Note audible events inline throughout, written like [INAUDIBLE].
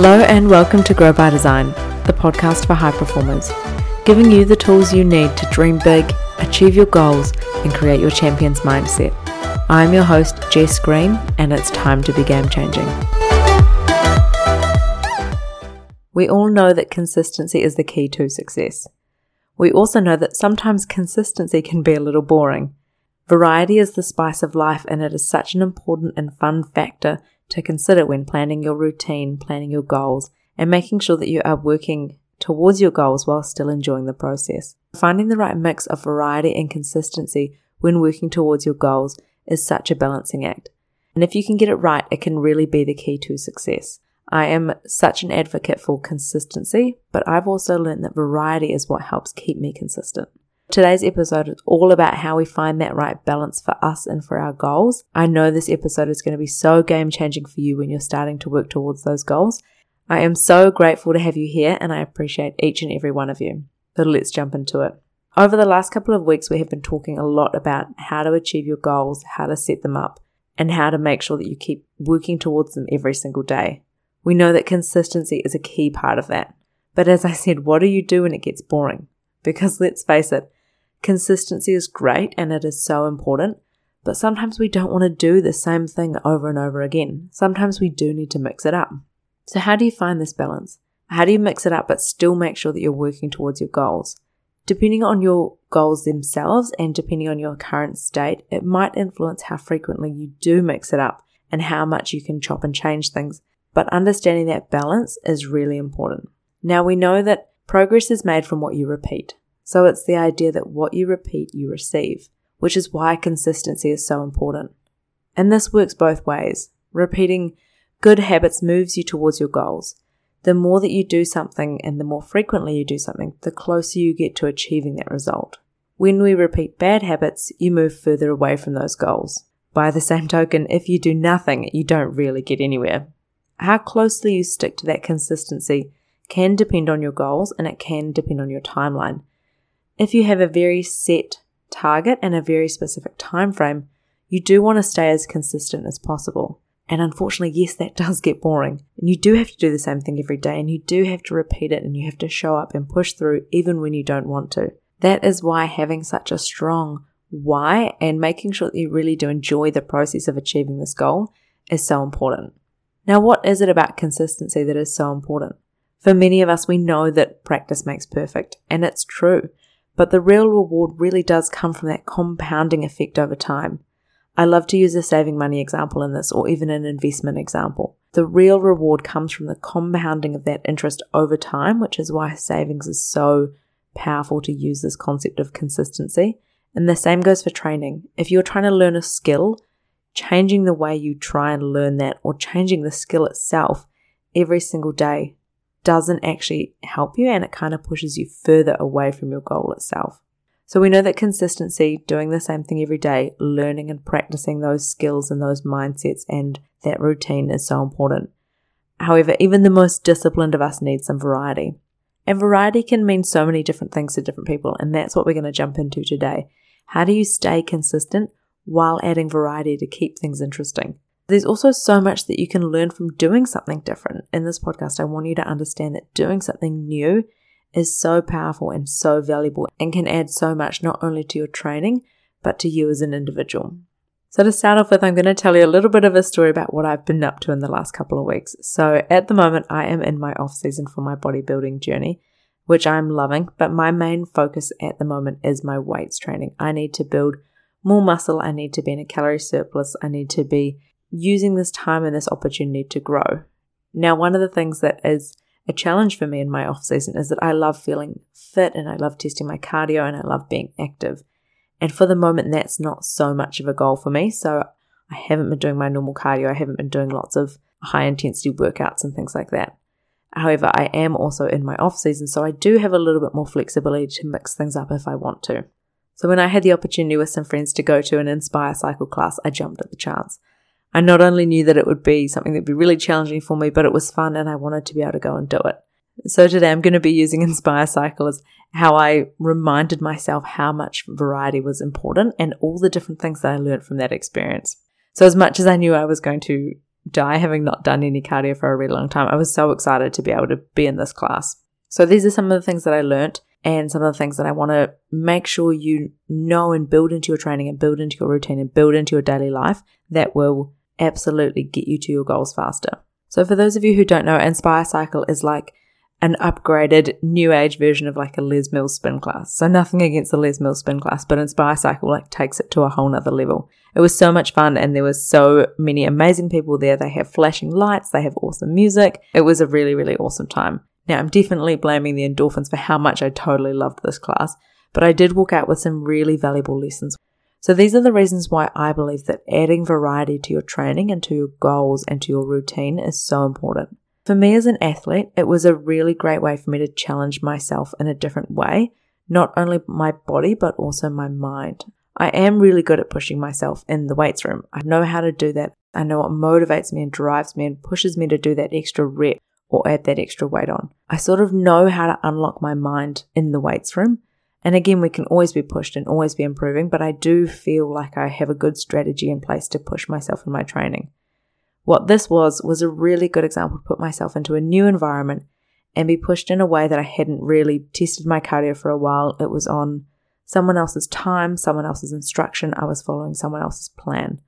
Hello, and welcome to Grow by Design, the podcast for high performers, giving you the tools you need to dream big, achieve your goals, and create your champion's mindset. I'm your host, Jess Green, and it's time to be game changing. We all know that consistency is the key to success. We also know that sometimes consistency can be a little boring. Variety is the spice of life, and it is such an important and fun factor to consider when planning your routine, planning your goals, and making sure that you are working towards your goals while still enjoying the process. Finding the right mix of variety and consistency when working towards your goals is such a balancing act. And if you can get it right, it can really be the key to success. I am such an advocate for consistency, but I've also learned that variety is what helps keep me consistent. Today's episode is all about how we find that right balance for us and for our goals. I know this episode is going to be so game changing for you when you're starting to work towards those goals. I am so grateful to have you here and I appreciate each and every one of you. So let's jump into it. Over the last couple of weeks, we have been talking a lot about how to achieve your goals, how to set them up, and how to make sure that you keep working towards them every single day. We know that consistency is a key part of that. But as I said, what do you do when it gets boring? Because let's face it, Consistency is great and it is so important, but sometimes we don't want to do the same thing over and over again. Sometimes we do need to mix it up. So, how do you find this balance? How do you mix it up but still make sure that you're working towards your goals? Depending on your goals themselves and depending on your current state, it might influence how frequently you do mix it up and how much you can chop and change things. But understanding that balance is really important. Now we know that progress is made from what you repeat. So it's the idea that what you repeat, you receive, which is why consistency is so important. And this works both ways. Repeating good habits moves you towards your goals. The more that you do something and the more frequently you do something, the closer you get to achieving that result. When we repeat bad habits, you move further away from those goals. By the same token, if you do nothing, you don't really get anywhere. How closely you stick to that consistency can depend on your goals and it can depend on your timeline. If you have a very set target and a very specific time frame, you do want to stay as consistent as possible. And unfortunately, yes, that [LAUGHS] does get boring. And you do have to do the same thing every day and you do have to repeat it and you have to show up and push through even when you don't want to. That is why having such a strong why and making sure that you really do enjoy the process of achieving this goal is so important. Now, what is it about consistency that is so important? For many of us, we know that practice makes perfect, and it's true. But the real reward really does come from that compounding effect over time. I love to use a saving money example in this, or even an investment example. The real reward comes from the compounding of that interest over time, which is why savings is so powerful to use this concept of consistency. And the same goes for training. If you're trying to learn a skill, changing the way you try and learn that or changing the skill itself every single day doesn't actually help you and it kind of pushes you further away from your goal itself. So we know that consistency, doing the same thing every day, learning and practicing those skills and those mindsets and that routine is so important. However, even the most disciplined of us need some variety. And variety can mean so many different things to different people, and that's what we're going to jump into today. How do you stay consistent while adding variety to keep things interesting? There's also so much that you can learn from doing something different. In this podcast, I want you to understand that doing something new is so powerful and so valuable and can add so much not only to your training, but to you as an individual. So, to start off with, I'm going to tell you a little bit of a story about what I've been up to in the last couple of weeks. So, at the moment, I am in my off season for my bodybuilding journey, which I'm loving, but my main focus at the moment is my weights training. I need to build more muscle, I need to be in a calorie surplus, I need to be using this time and this opportunity to grow. Now, one of the things that is a challenge for me in my off season is that I love feeling fit and I love testing my cardio and I love being active. And for the moment, that's not so much of a goal for me. So I haven't been doing my normal cardio. I haven't been doing lots of high intensity workouts and things like that. However, I am also in my off season, so I do have a little bit more flexibility to mix things up if I want to. So when I had the opportunity with some friends to go to an Inspire cycle class, I jumped at the chance. I not only knew that it would be something that would be really challenging for me, but it was fun and I wanted to be able to go and do it. So today I'm going to be using [LAUGHS] Inspire Cycle as how I reminded myself how much variety was important and all the different things that I learned from that experience. So as much as I knew I was going to die having not done any cardio for a really long time. I was so excited to be able to be in this class. So these are some of the things that I learned and some of the things that I want to make sure you know and build into your training and build into your routine and build into your daily life that will absolutely get you to your goals faster. So for those of you who don't know, Inspire Cycle is like an upgraded new age version of like a Les Mills spin class. So nothing against the Les Mills spin class, but Inspire Cycle like takes it to a whole nother level. It was so much fun and there was so many amazing people there. They have flashing lights, they have awesome music. It was a really, really awesome time. Now I'm definitely blaming the endorphins for how much I totally loved this class, but I did walk out with some really valuable lessons. So these are the reasons why I believe that adding variety to your training and to your goals and to your routine is so important. For me as an athlete, it was a really great way for me to challenge myself in a different way, not only my body, but also my mind. I am really good at pushing myself in the weights room. I know how to do that. I know what motivates me and drives me and pushes me to do that extra rep or add that extra weight on. I sort of know how to unlock my mind in the weights room. And again, we can always be pushed and always be improving, but I do feel like I have a good strategy in place to push myself in my training. What this was, was a really good example to put myself into a new environment and be pushed in a way that I hadn't really tested my cardio for a while. It was on someone else's time, someone else's instruction. I was following someone else's plan.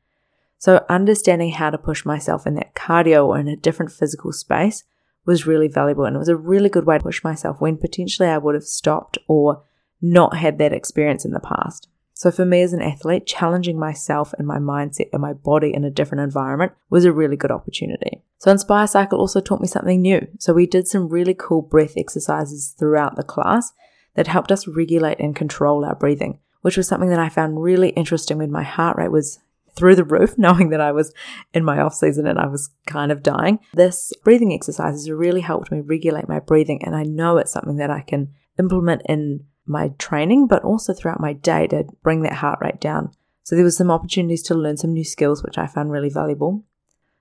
So understanding how to push myself in that cardio or in a different physical space was really valuable. And it was a really good way to push myself when potentially I would have stopped or not had that experience in the past. So for me as an athlete, challenging myself and my mindset and my body in a different environment was a really good opportunity. So Inspire Cycle also taught me something new. So we did some really cool breath exercises throughout the class that helped us regulate and control our breathing, which was something that I found really interesting when my heart rate was through the roof, [LAUGHS] knowing that I was in my off season and I was kind of dying. This breathing exercises really helped me regulate my breathing, and I know it's something that I can implement in my training, but also throughout my day to bring that heart rate down. So there was some opportunities to learn some new skills, which I found really valuable.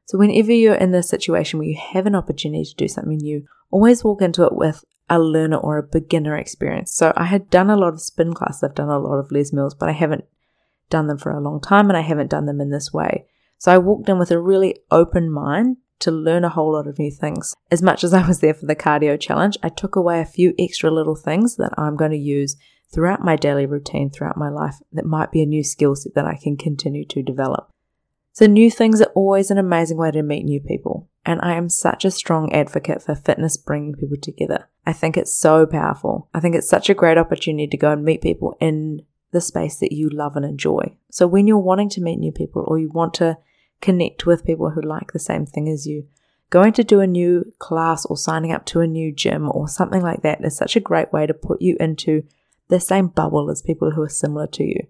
So whenever you're in this situation where you have an opportunity to do something new, always walk into it with a learner or a beginner experience. So I had done a lot of spin classes, I've done a lot of Les Mills, but I haven't done them for a long time and I haven't done them in this way. So I walked in with a really open mind to learn a whole lot of new things. As much as I was there for the cardio challenge, I took away a few extra little things that I'm going to use throughout my daily routine, throughout my life, that might be a new skill set that I can continue to develop. So, new things are always an amazing way to meet new people. And I am such a strong advocate for fitness bringing people together. I think it's so powerful. I think it's such a great opportunity to go and meet people in the space that you love and enjoy. So, when you're wanting to meet new people or you want to connect with people who like the same thing as you. Going to do a new class or signing up to a new gym or something like that is such a great way to put you into the same bubble as people who are similar to you.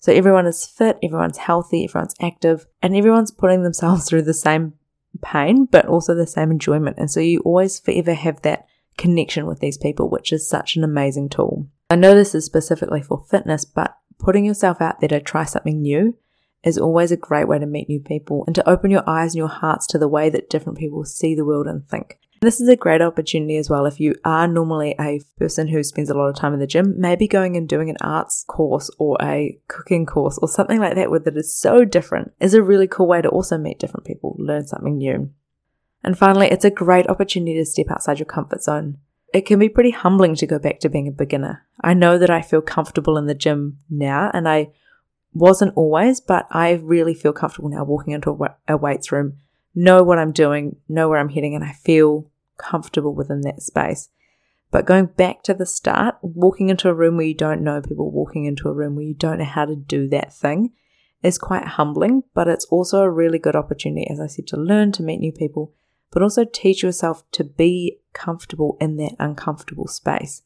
So everyone is fit, everyone's healthy, everyone's active, and everyone's putting themselves through the same pain, but also the same enjoyment. And so you always forever have that connection with these people, which is such an amazing tool. I know this is specifically for fitness, but putting yourself out there to try something new is always a great way to meet new people and to open your eyes and your hearts to the way that different people see the world and think. This is a great opportunity as well if you are normally a person who spends a lot of time in the gym, maybe going and doing an arts course or a cooking course or something like that where that is so different is a really cool way to also meet different people, learn something new. And finally, it's a great opportunity to step outside your comfort zone. It can be pretty humbling to go back to being a beginner. I know that I feel comfortable in the gym now and I wasn't always, but I really feel comfortable now walking into a weights room, know what I'm doing, know where I'm heading, and I feel comfortable within that space. But going back to the start, walking into a room where you don't know people, walking into a room where you don't know how to do that thing is quite humbling, but it's also a really good opportunity, as I said, to learn, to meet new people, but also teach yourself to be comfortable in that uncomfortable space.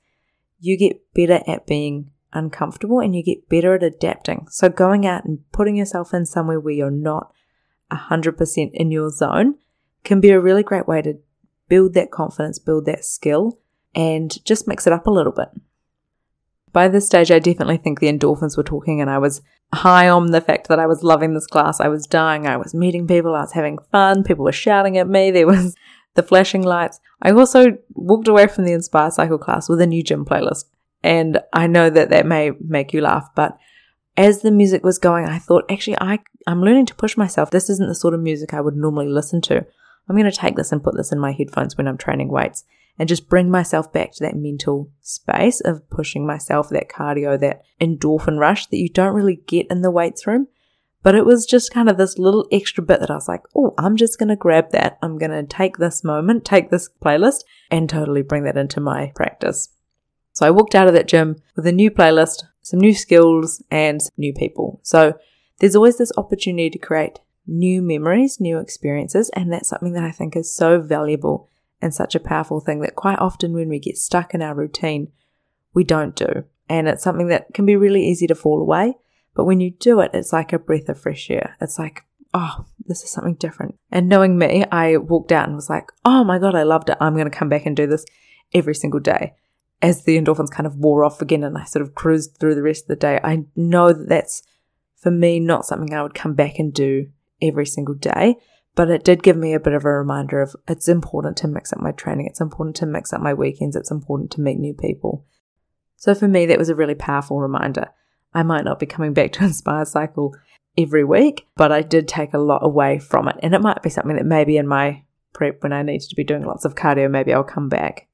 You get better at being uncomfortable and you get better at adapting. So going out and putting yourself in somewhere where you're not 100% in your zone can be a really great way to build that confidence, build that skill, and just mix it up a little bit. By this stage, I definitely think the endorphins were talking, and I was high on the fact that I was loving this class. I was dying, I was meeting people, I was having fun, people were shouting at me, there was [LAUGHS] the flashing lights. I also walked away from the Inspire Cycle class with a new gym playlist. And I know that that may make you laugh, but as the music was going, I thought, actually, I, I'm learning to push myself. This isn't the sort of music I would normally listen to. I'm going to take this and put this in my headphones when I'm training weights and just bring myself back to that mental space of pushing myself, that cardio, that endorphin rush that you don't really get in the weights room. But it was just kind of this little extra bit that I was like, oh, I'm just going to grab that. I'm going to take this moment, take this playlist, and totally bring that into my practice. So I walked out of that gym with a new playlist, some new skills, and new people. So there's always this opportunity to create new memories, new experiences, and that's something that I think is so valuable and such a powerful thing that quite often when we get stuck in our routine, we don't do. And it's something that can be really easy to fall away. But when you do it, it's like a breath of fresh air. It's like, oh, this is something different. And knowing me, I walked out and was like, oh my God, I loved it. I'm going to come back and do this every single day. As the endorphins kind of wore off again and I sort of cruised through the rest of the day, I know that that's for me not something I would come back and do every single day. But it did give me a bit of a reminder of it's important to mix up my training. It's important to mix up my weekends. It's important to meet new people. So for me, that was a really powerful reminder. I might not be coming back [LAUGHS] to Inspire Cycle every week, but I did take a lot away from it. And it might be something that maybe in my prep when I need to be doing lots of cardio, maybe I'll come back.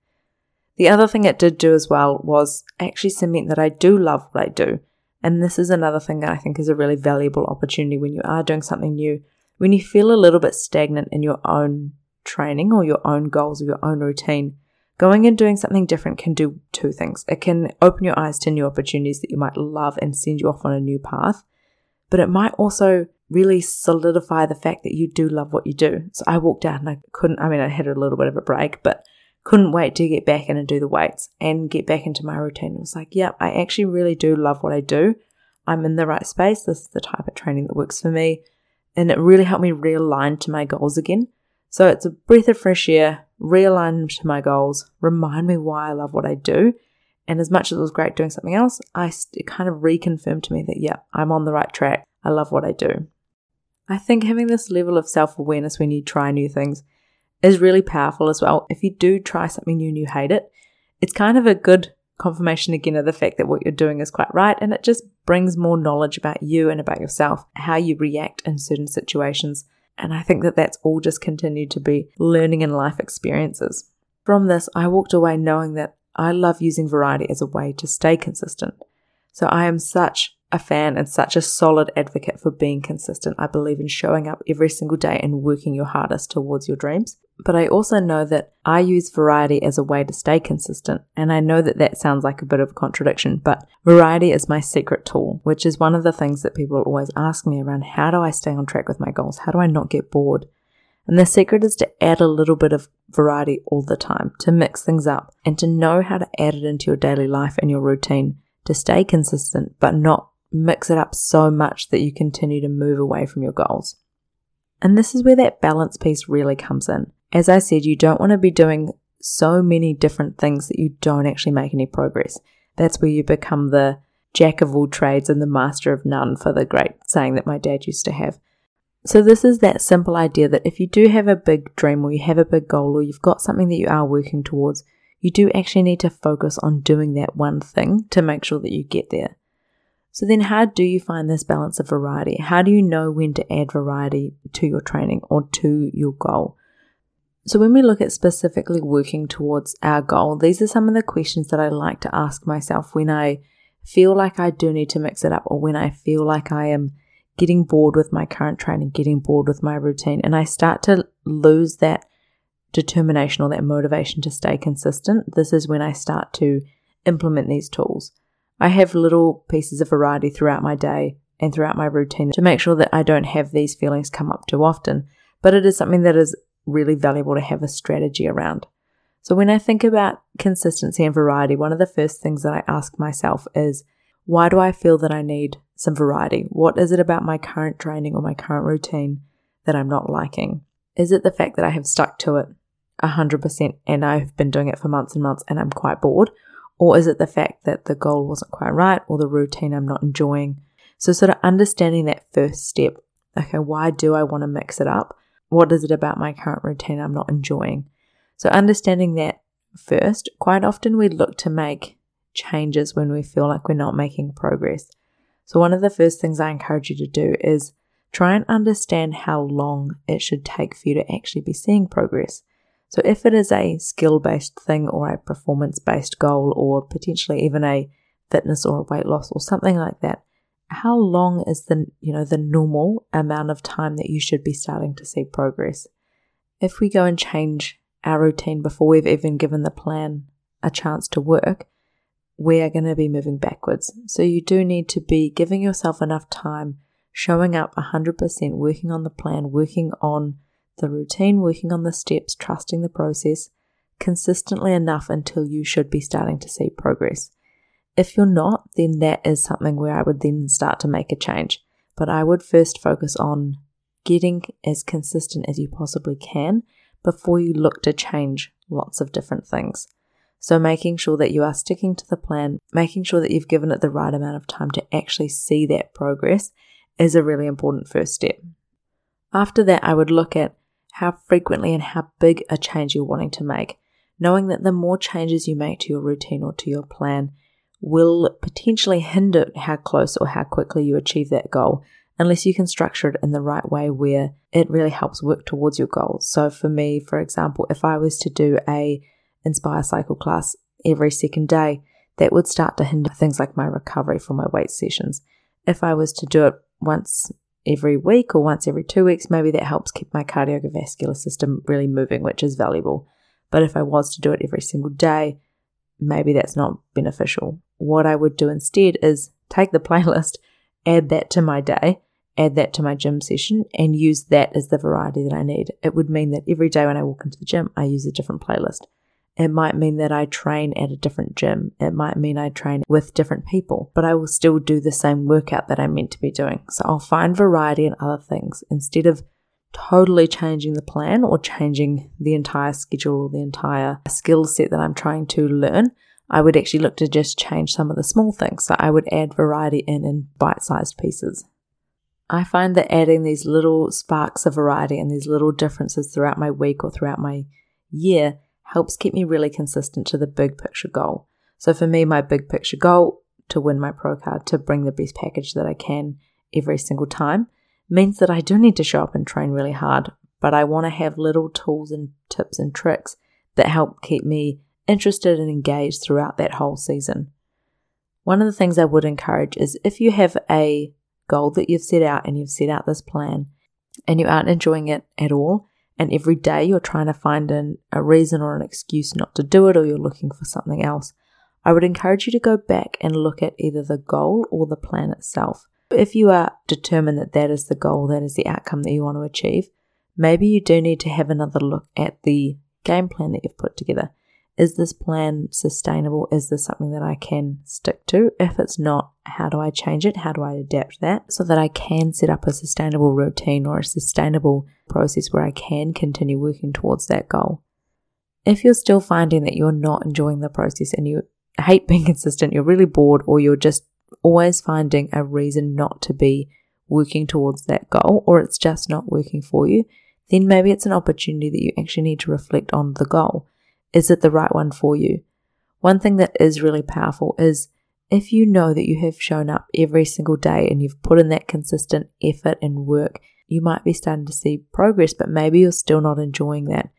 The other thing it did do as well was actually cement that I do love what I do. And this is another thing that I think is a really valuable opportunity when you are doing something new. When you feel a little bit stagnant in your own training or your own goals or your own routine, Going and doing something different can do two things. It can open your eyes to new opportunities that you might love and send you off on a new path, but it might also really solidify the fact that you do love what you do. So I walked out and I couldn't, I mean, I had a little bit of a break, but couldn't wait to get back in and do the weights and get back into my routine. It was like, yeah, I actually really do love what I do. I'm in the right space. This is the type of training that works for me. And it really helped me realign to my goals again. So it's a breath of fresh air, realign to my goals, remind me why I love what I do. And as much as it was great doing something else, I it kind of reconfirmed to me that, yeah, I'm on the right track. I love what I do. I think having this level of self awareness when you try new things is really powerful as well. If you do try something new and you hate it, it's kind of a good confirmation again of the fact that what you're doing is quite right. And it just brings more knowledge about you and about yourself, how you react in certain situations, and I think that that's all just continued to be learning and life experiences. From this, I walked away knowing that I love using variety as a way to stay consistent. So I am such a fan and such a solid advocate for being consistent. I believe in showing up every single day and working your hardest towards your dreams. But I also know that I use variety as a way to stay consistent. And I know that that sounds like a bit of a contradiction, but variety is my secret tool, which is one of the things that people always ask me around how do I stay on track with my goals? How do I not get bored? And the secret is to add a little bit of variety all the time, to mix things up, and to know how to add it into your daily life and your routine to stay consistent, but not mix it up so much that you continue to move away from your goals. And this is where that balance piece really comes in. As I said, you don't want to be doing so many different things that you don't actually make any progress. That's where you become the jack of all trades and the master of none, for the great saying that my dad used to have. So, this is that simple idea that if you do have a big dream or you have a big goal or you've got something that you are working towards, you do actually need to focus on doing that one thing to make sure that you get there. So then how do you find this balance of variety? How do you know when to add variety to your training or to your goal? So when we look at specifically working towards our goal, these are some of the questions that I like to ask myself when I feel like I do need to mix it up or when I feel like I am getting bored with my current training, getting bored with my routine, and I start to lose that determination or that motivation to stay consistent. This is when I start to implement these tools. I have little pieces of variety throughout my day and throughout my routine to make sure that I don't have these feelings come up too often. But it is something that is really valuable to have a strategy around. So when I think about consistency and variety, one of the first things that I ask myself is, why do I feel that I need some variety? What is it about my current training or my current routine that I'm not liking? Is it the fact that I have stuck to it 100% and I've been doing it for months and months and I'm quite bored? Or is it the fact that the goal wasn't quite right or the routine I'm not enjoying? So, sort of understanding that first step okay, why do I want to mix it up? What is it about my current routine I'm not enjoying? So, understanding that first, quite often we look to make changes when we feel like we're not making progress. So, one of the first things I encourage you to do is try and understand how long it should take for you to actually be seeing progress. So, if it is a skill based thing or a performance based goal or potentially even a fitness or a weight loss or something like that, how long is the you know the normal amount of time that you should be starting to see progress? If we go and change our routine before we've even given the plan a chance to work, we are going to be moving backwards. So you do need to be giving yourself enough time, showing up 100%, working on the plan, working on the routine, working on the steps, trusting the process consistently enough until you should be starting to see progress. If you're not, then that is something where I would then start to make a change. But I would first focus on getting as consistent as you possibly can before you look to change lots of different things. So, making sure that you are sticking to the plan, making sure that you've given it the right amount of time to actually see that progress is a really important first step. After that, I would look at how frequently and how big a change you're wanting to make, knowing that the more changes you make to your routine or to your plan will potentially hinder how close or how quickly you achieve that goal unless you can structure it in the right way where it really helps work towards your goals. So for me, for example, if I was to do a Inspire Cycle class every second day, that would start to hinder things like my recovery from my weight sessions. If I was to do it once every week or once every two weeks, maybe that helps keep my cardiovascular system really moving, which is valuable. But if I was to do it every single day, maybe that's not beneficial. What I would do instead is take the [LAUGHS] playlist, add that to my day, add that to my gym session, and use that as the variety that I need. It would mean that every day when I walk into the gym, I use a different playlist. It might mean that I train at a different gym. It might mean I train with different people, but I will still do the same workout that I'm meant to be doing. So I'll find variety in other things instead of totally changing the plan or changing the entire schedule or the entire skill set that I'm trying to learn. I would actually look to just change some of the small things. So I would add variety in in bite sized pieces. I find that adding these little sparks of variety and these little differences throughout my week or throughout my year helps keep me really consistent to the big picture goal. So for me, my big picture goal to win my pro card, to bring the best package that I can every single time, means that I do need to show up and train really hard, but I want to have little tools and tips and tricks that help keep me interested and engaged throughout that whole season. One of the things I would encourage is if you have a goal that you've set out and you've set out this plan and you aren't enjoying it at all, and every day you're trying to find an, a reason or an excuse not to do it, or you're looking for something else, I would encourage you to go back and look at either the goal or the plan itself. If you are determined that that is the goal, that is the outcome that you want to achieve, maybe you do need to have another look at the game plan that you've put together is this plan sustainable? Is this something that I can stick to? If it's not, how do I change it? How do I adapt that so that I can set up a sustainable routine or a sustainable process where I can continue working towards that goal? If you're still finding that you're not enjoying the process and you hate being [LAUGHS] consistent, you're really bored, or you're just always finding a reason not to be working towards that goal, or it's just not working for you, then maybe it's an opportunity that you actually need to reflect on the goal is it the right one for you? One thing that is really powerful is if you know that you have shown up every single day and you've put in that consistent effort and work, you might be starting to see progress, but maybe you're still not enjoying that.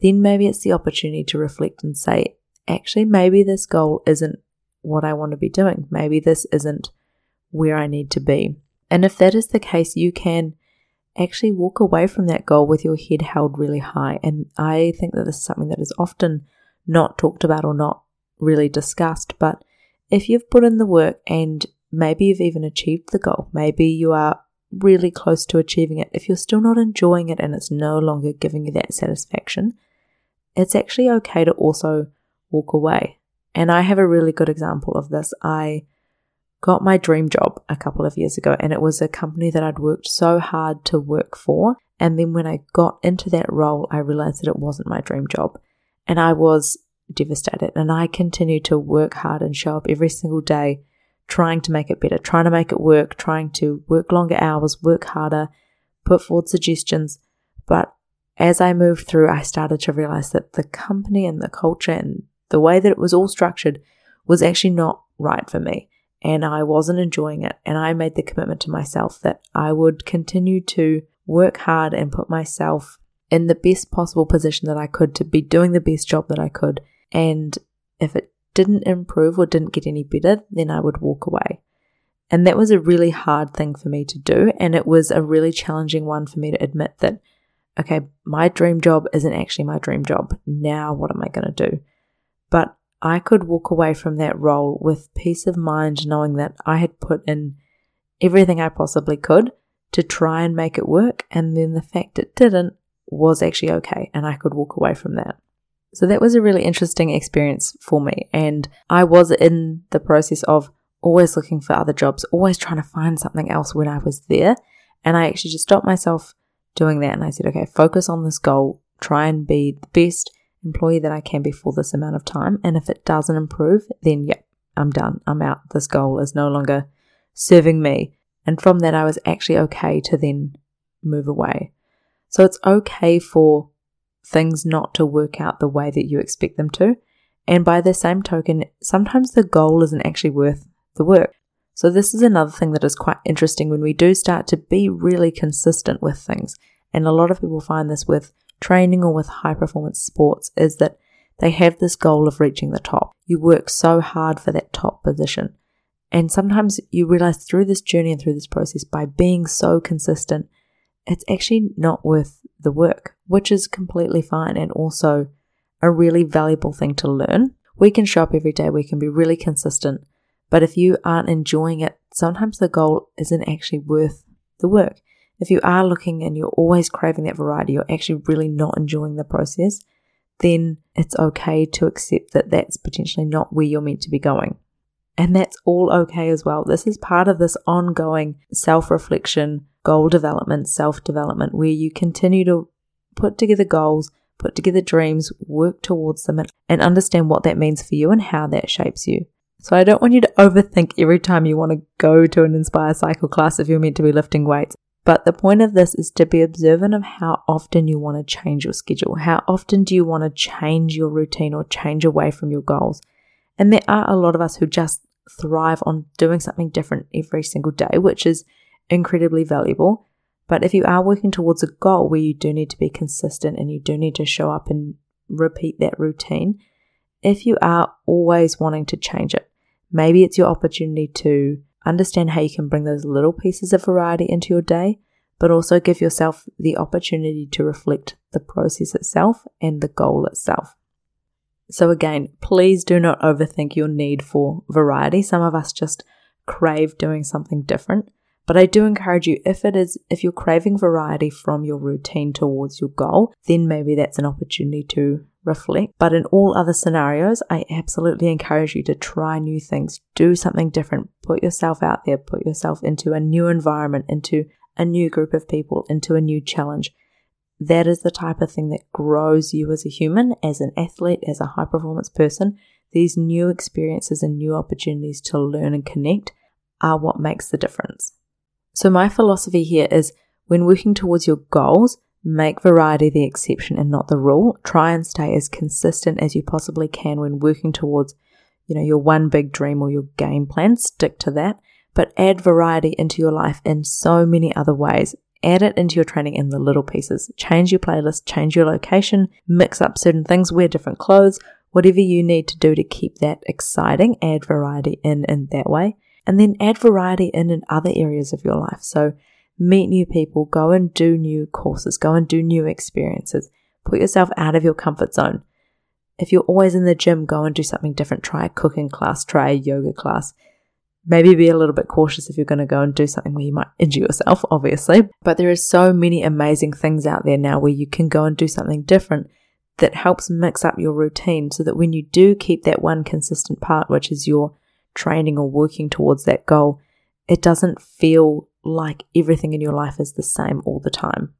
Then maybe it's the opportunity to reflect and say, actually, maybe this goal isn't what I want to be doing. Maybe this isn't where I need to be. And if that is the case, you can actually walk away from that goal with your head held really high. And I think that this is something that is often not talked about or not really discussed. But if you've put in the work and maybe you've even achieved the goal, maybe you are really close to achieving it, if you're still not enjoying it and it's no longer giving you that satisfaction, it's actually okay to also walk away. And I have a really good example of this. I got my dream job a couple of years ago, and it was a company that I'd worked so hard to work for. And then when I got into that role, I realized that it wasn't my dream job. And I was devastated. And I continued to work hard and show up every single day, trying to make it better, trying to make it work, trying to work longer hours, work harder, put forward suggestions. But as I moved through, I started to realize that the company and the culture and the way that it was all structured was actually not right for me. and I wasn't enjoying it. And I made the commitment to myself that I would continue to work hard and put myself in the best possible position that I could to be doing the best job that I could. And if it didn't improve or didn't get any better, then I would walk away. And that was a really hard thing for me to do. And it was a really challenging one for me to admit that, okay, my dream job isn't actually my dream job. Now, what am I going to do? But I could walk away from that role with peace of mind, knowing that I had put in everything I possibly could to try and make it work. And then the fact it didn't was actually okay. And I could walk away from that. So that was a really interesting experience for me. And I was in the process of always looking for other jobs, always trying to find something else when I was there. And I actually just stopped myself doing that. And I said, okay, focus on this goal, try and be the best employee that I can be for this amount of time. And if it doesn't improve, then yep, I'm done. I'm out. This goal is no longer serving me. And from that, I was actually okay to then move away. So it's okay for things not to work out the way that you expect them to. And by the same token, sometimes the goal isn't actually worth the work. So, this is another thing that is quite interesting when we do start to be really consistent with things. And a lot of people find this with training or with high performance sports is that they have this goal of reaching the top. You work so hard for that top position. And sometimes you realize through this journey and through this process, by being so consistent, it's actually not worth the work, which is completely fine and also a really valuable thing to learn. We can show up every day, we can be really consistent, but if you aren't enjoying it, sometimes the goal isn't actually worth the work. If you are looking and you're always craving that variety, you're actually really not enjoying the process, then it's okay to accept that that's potentially not where you're meant to be going. And that's all okay as well. This is part of this ongoing self reflection, goal development, self development, where you continue to put together goals, put together dreams, work towards them, and understand what that means for you and how that shapes you. So I don't want you to overthink every time you want to go to an Inspire Cycle class if you're meant to be lifting weights. But the point of this is to be observant of how often you want to change your schedule. How often do you want to change your routine or change away from your goals? And there are a lot of us who just thrive on doing something different every single day, which is incredibly valuable. But if you are working towards a goal where you do need to be consistent and you do need to show up and repeat that routine, if you are always wanting to change it, maybe it's your opportunity to understand how you can bring those little pieces of variety into your day, but also give yourself the opportunity to reflect the process itself and the goal itself. So, again, please do not overthink your need for variety. Some of us just crave doing something different. But I do encourage you, if it is, if you're craving variety from your routine towards your goal, then maybe that's an opportunity to reflect. But in all other scenarios, I absolutely encourage you to try new things, do something different, put yourself out there, put yourself into a new environment, into a new group of people, into a new challenge. That is the type of thing that grows you as a human, as an athlete, as a high performance person. These new experiences and new opportunities to learn and connect are what makes the difference. So, my philosophy here is when working towards your goals, Make variety the exception and not the rule. Try and stay as consistent as you possibly can when working towards, you know, your one big dream or your game plan. Stick to that, but add variety into your life in so many other ways. Add it into your training in the little pieces. Change your playlist, change your location, mix up certain things, wear different clothes, whatever you need to do to keep that exciting. Add variety in in that way. And then add variety in in other areas of your life. So meet new people, go and do new courses, go and do new experiences. Put yourself out of your comfort zone. If you're always in the gym, go and do something different. Try a cooking class, try a yoga class. Maybe be a little bit cautious if you're going to go and do something where you might injure yourself, [LAUGHS] obviously. But there are so many amazing things out there now where you can go and do something different that helps mix up your routine so that when you do keep that one consistent part, which is your training or working towards that goal, it doesn't feel like everything in your life is the same all the time.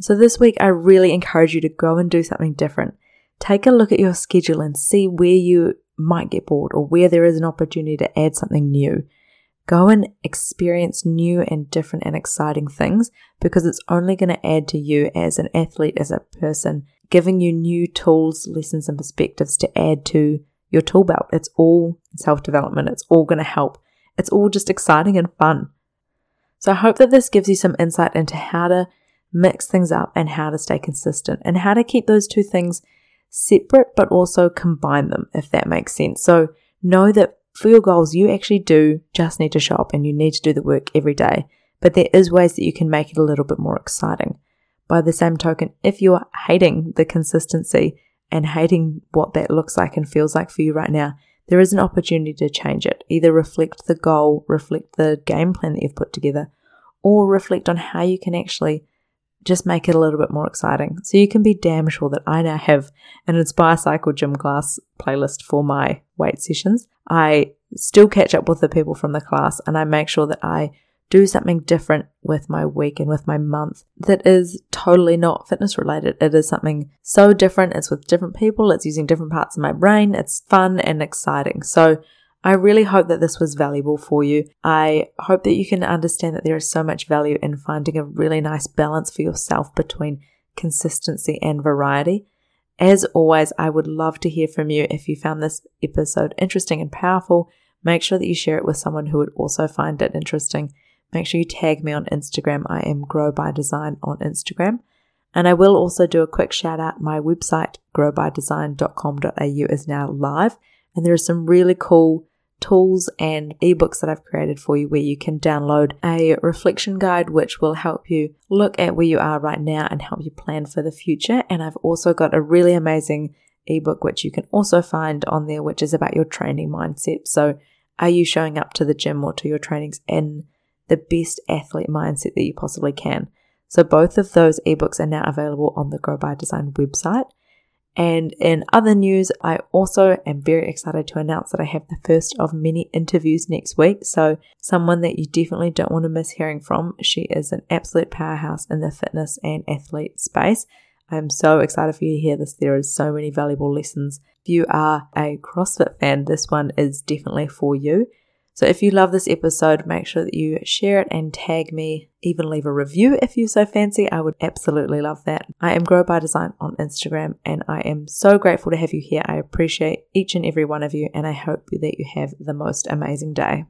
So this week, I really encourage you to go and do something different. Take a look at your schedule and see where you might get bored or where there is an opportunity to add something new. Go and experience new and different and exciting things because it's only going to add to you as an athlete, as a person, giving you new tools, lessons, and perspectives to add to your tool belt. It's all self development. It's all going to help it's all just exciting and fun. So I hope that this gives you some insight into how to mix things up and how to stay consistent and how to keep those two things separate but also combine them, if that makes sense. So know that for your goals, you actually do just need to show up and you need to do the work every day, but there is ways that you can make it a little bit more exciting. By the same token, if you are hating the consistency and hating what that looks like and feels like for you right now, there is an opportunity to change it. Either reflect the goal, reflect the game plan that you've put together, or reflect on how you can actually just make it a little bit more exciting. So you can be damn sure that I now have an Inspire Cycle gym class playlist for my weight sessions. I still catch up with the people from the class and I make sure that I do something different with my week and with my month that is totally not fitness related. It is something so different. It's with different people. It's using different parts of my brain. It's fun and exciting. So I really hope that this was valuable for you. I hope that you can understand that there is so much value in finding a really nice balance for yourself between consistency and variety. As always, I would love to hear from you if you found this episode interesting and powerful. Make sure that you share it with someone who would also find it interesting. Make sure you tag me on Instagram. I am Grow by Design on Instagram. And I will also do a quick shout out. My website, growbydesign.com.au, is now live. And there are some really cool tools and ebooks that I've created for you where you can download a reflection guide which will help you look at where you are right now and help you plan for the future. And I've also got a really amazing ebook which you can also find on there, which is about your training mindset. So, are you showing up to the gym or to your trainings in the best athlete mindset that you possibly can? So, both of those ebooks are now available on the Grow by Design website. And in other news, I also am very excited to announce that I have the first of many interviews next week. So, someone that you definitely don't want to miss hearing from. She is an absolute powerhouse in the fitness and athlete space. I'm so excited for you to hear this. There is so many valuable lessons. If you are a CrossFit fan, this one is definitely for you. So if you love this episode, make sure that you share it and tag me. Even leave a review if you so fancy. I would absolutely love that. I am Grow by Design on Instagram and I am so grateful to have you here. I appreciate each and every one of you and I hope that you have the most amazing day.